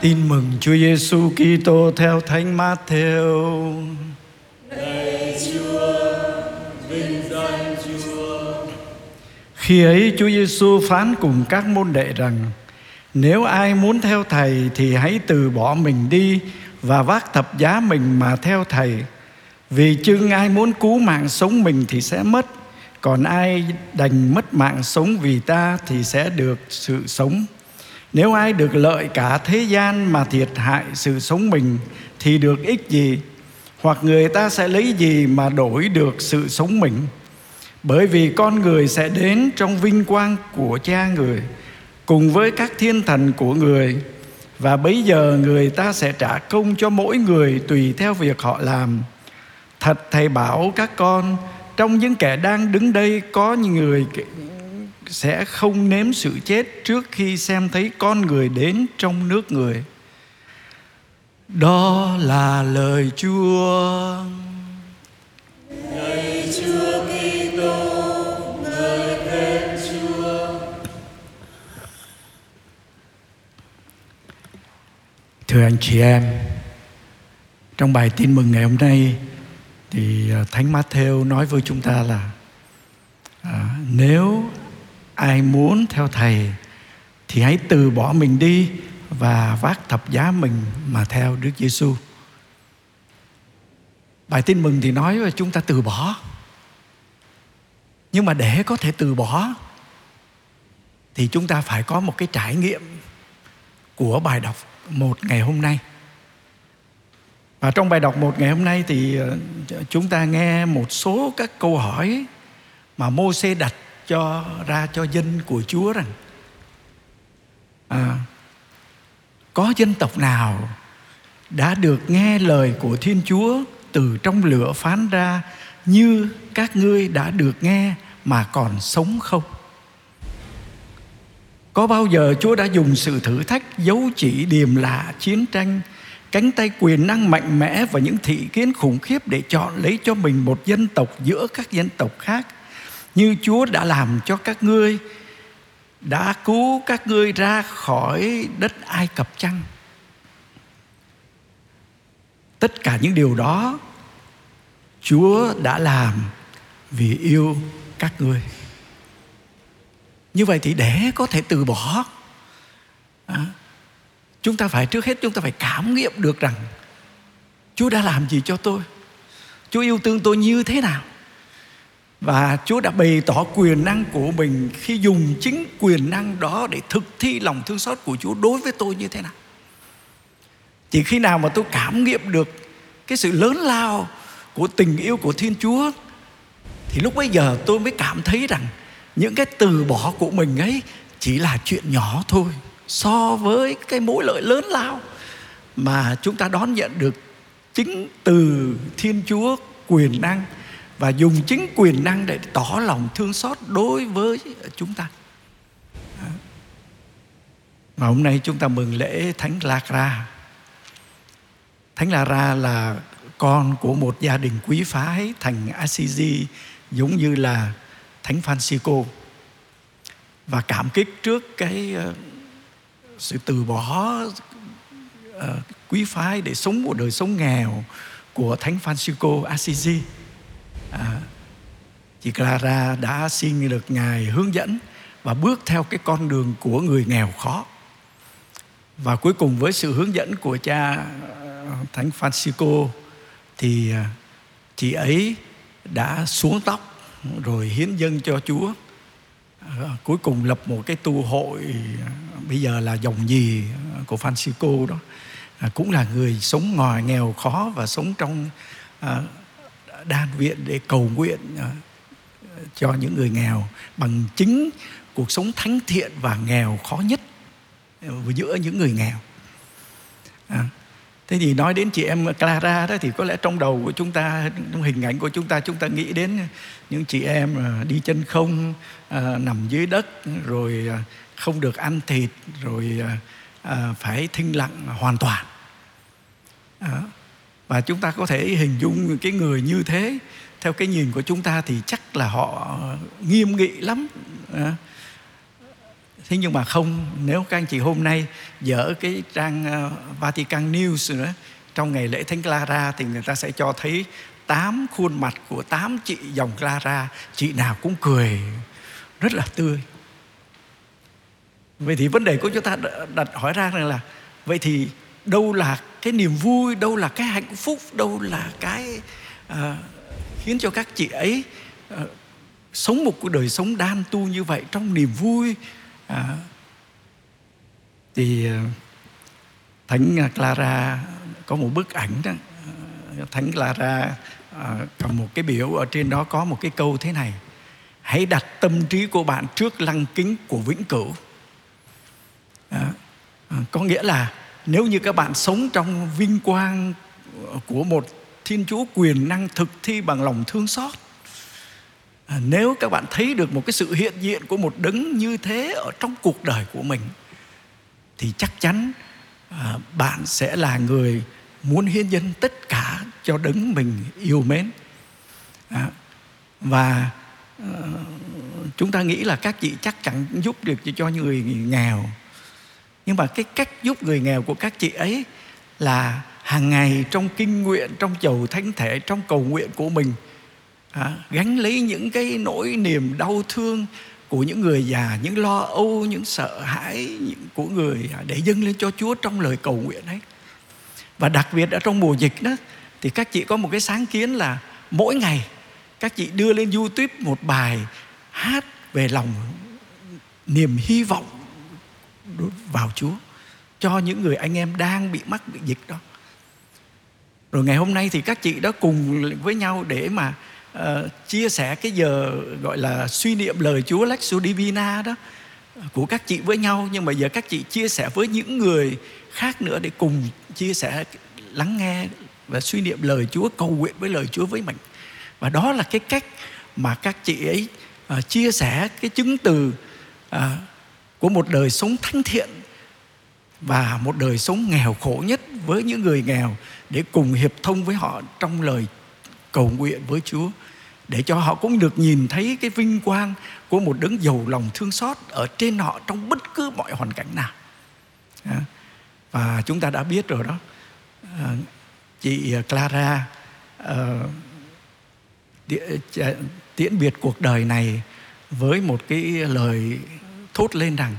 Tin mừng Chúa Giêsu Kitô theo Thánh Matthew. Khi ấy Chúa Giêsu phán cùng các môn đệ rằng: Nếu ai muốn theo thầy thì hãy từ bỏ mình đi và vác thập giá mình mà theo thầy. Vì chưng ai muốn cứu mạng sống mình thì sẽ mất, còn ai đành mất mạng sống vì ta thì sẽ được sự sống. Nếu ai được lợi cả thế gian mà thiệt hại sự sống mình, thì được ích gì? Hoặc người ta sẽ lấy gì mà đổi được sự sống mình? Bởi vì con người sẽ đến trong vinh quang của cha người, cùng với các thiên thần của người và bấy giờ người ta sẽ trả công cho mỗi người tùy theo việc họ làm. Thật thầy bảo các con, trong những kẻ đang đứng đây có những người sẽ không nếm sự chết trước khi xem thấy con người đến trong nước người. Đó là lời Chúa. Chúa Kitô, ngợi khen Chúa. Thưa anh chị em, trong bài tin mừng ngày hôm nay thì à, Thánh Matthew nói với chúng ta là à, nếu ai muốn theo thầy thì hãy từ bỏ mình đi và vác thập giá mình mà theo Đức Giêsu. Bài tin mừng thì nói là chúng ta từ bỏ. Nhưng mà để có thể từ bỏ thì chúng ta phải có một cái trải nghiệm của bài đọc một ngày hôm nay. Và trong bài đọc một ngày hôm nay thì ờ, chúng ta nghe một số các câu hỏi mà Mô-xê đặt cho ra cho dân của Chúa rằng à, có dân tộc nào đã được nghe lời của Thiên Chúa từ trong lửa phán ra như các ngươi đã được nghe mà còn sống không? Có bao giờ Chúa đã dùng sự thử thách, dấu chỉ, điềm lạ, chiến tranh, cánh tay quyền năng mạnh mẽ và những thị kiến khủng khiếp để chọn lấy cho mình một dân tộc giữa các dân tộc khác như Chúa đã làm cho các ngươi đã cứu các ngươi ra khỏi đất Ai Cập chăng? Tất cả những điều đó Chúa đã làm vì yêu các ngươi. Như vậy thì để có thể từ bỏ à, Chúng ta phải trước hết chúng ta phải cảm nghiệm được rằng Chúa đã làm gì cho tôi Chúa yêu thương tôi như thế nào và Chúa đã bày tỏ quyền năng của mình khi dùng chính quyền năng đó để thực thi lòng thương xót của Chúa đối với tôi như thế nào. Chỉ khi nào mà tôi cảm nghiệm được cái sự lớn lao của tình yêu của Thiên Chúa, thì lúc bấy giờ tôi mới cảm thấy rằng những cái từ bỏ của mình ấy chỉ là chuyện nhỏ thôi so với cái mối lợi lớn lao mà chúng ta đón nhận được chính từ Thiên Chúa quyền năng và dùng chính quyền năng để tỏ lòng thương xót đối với chúng ta. Mà hôm nay chúng ta mừng lễ Thánh Lạc Ra. Thánh Lạc Ra là con của một gia đình quý phái thành Assisi, giống như là Thánh Francisco và cảm kích trước cái ờ, sự từ bỏ ờ, quý phái để sống một đời sống nghèo của Thánh Francisco Assisi à, chị Clara đã xin được ngài hướng dẫn và bước theo cái con đường của người nghèo khó. Và cuối cùng với sự hướng dẫn của cha à, thánh Francisco thì à, chị ấy đã xuống tóc rồi hiến dâng cho Chúa. À, cuối cùng lập một cái tu hội à, bây giờ là dòng nhì của Francisco đó. À, cũng là người sống ngoài nghèo khó và sống trong à, đan viện để cầu nguyện ờ, cho những người nghèo bằng chính cuộc sống thánh thiện và nghèo khó nhất ờ, giữa những người nghèo. À, thế thì nói đến chị em Clara đó thì có lẽ trong đầu của chúng ta trong hình ảnh của chúng ta chúng ta nghĩ đến những chị em ờ, đi chân không à, nằm dưới đất rồi không được ăn thịt rồi à, phải thinh lặng hoàn toàn. À, và chúng ta có thể hình dung cái người như thế. Theo cái nhìn của chúng ta thì chắc là họ nghiêm nghị lắm. À. Thế nhưng mà không, nếu các anh chị hôm nay dở cái trang à, Vatican News nữa, trong ngày lễ Thánh Clara thì người ta sẽ cho thấy tám khuôn mặt của tám chị dòng Clara, chị nào cũng cười, rất là tươi. Vậy thì vấn đề của chúng ta đặt hỏi ra rằng là, vậy thì đâu là cái niềm vui đâu là cái hạnh phúc đâu là cái uh, khiến cho các chị ấy uh, sống một cuộc đời sống đan tu như vậy trong niềm vui uh, thì thánh Clara có một bức ảnh đó. Thánh Clara cầm một cái biểu ở trên đó có một cái câu thế này hãy đặt tâm trí của bạn trước lăng kính của vĩnh cửu. Đó. À, có nghĩa là nếu như các bạn sống trong vinh quang của một thiên chúa quyền năng thực thi bằng lòng thương xót à, nếu các bạn thấy được một cái sự hiện diện của một đấng như thế ở trong cuộc đời của mình, thì chắc chắn à, bạn sẽ là người muốn hiến dân tất cả cho đấng mình yêu mến. À, và ờ, chúng ta nghĩ là các chị chắc chẳng giúp được cho người nghèo nhưng mà cái cách giúp người nghèo của các chị ấy là hàng ngày trong kinh nguyện trong chầu thánh thể trong cầu nguyện của mình à, gánh lấy những cái nỗi niềm đau thương của những người già những lo âu những sợ hãi của người à, để dâng lên cho chúa trong lời cầu nguyện ấy. Và đặc biệt ở trong mùa dịch đó thì các chị có một cái sáng kiến là mỗi ngày các chị đưa lên youtube một bài hát về lòng niềm hy vọng vào Chúa cho những người anh em đang bị mắc bị dịch đó. Rồi ngày hôm nay thì các chị đó cùng với nhau để mà uh, chia sẻ cái giờ gọi là suy niệm lời Chúa Lexu Divina đó ờ, của các chị với nhau nhưng mà giờ các chị chia sẻ với những người khác nữa để cùng chia sẻ lắng nghe và suy niệm lời Chúa cầu nguyện với lời Chúa với mình và đó là cái cách mà các chị ấy uh, chia sẻ cái chứng từ uh, của một đời sống thánh thiện và một đời sống nghèo khổ nhất với những người nghèo để cùng hiệp thông với họ trong lời cầu nguyện với Chúa, để cho họ cũng được nhìn thấy cái vinh quang của một đấng giàu lòng thương xót ở trên họ trong bất cứ mọi hoàn cảnh nào. Và chúng ta đã biết rồi đó. À, chị Clara ờ, tiễn biệt cuộc đời này với một cái lời thốt lên rằng,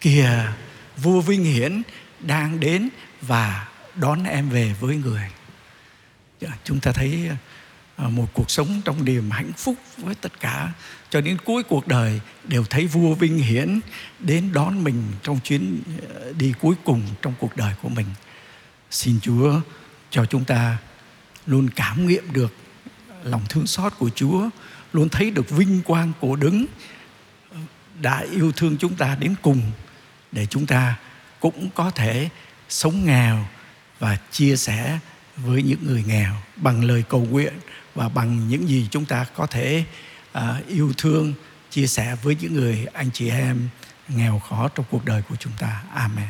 kìa, vua vinh hiển đang đến và đón em về với người. Dạ, chúng ta thấy ờ, một cuộc sống trong niềm hạnh phúc với tất cả cho đến cuối cuộc đời đều thấy vua vinh hiển đến đón mình trong chuyến ờ, đi cuối cùng trong cuộc đời của mình. Xin chúa cho chúng ta luôn cảm nghiệm được lòng thương xót của chúa, luôn thấy được vinh quang của đứng đã yêu thương chúng ta đến cùng để chúng ta cũng có thể sống nghèo và chia sẻ với những người nghèo bằng lời cầu nguyện và bằng những gì chúng ta có thể uh, yêu thương chia sẻ với những người anh chị em nghèo khó trong cuộc đời của chúng ta. Amen.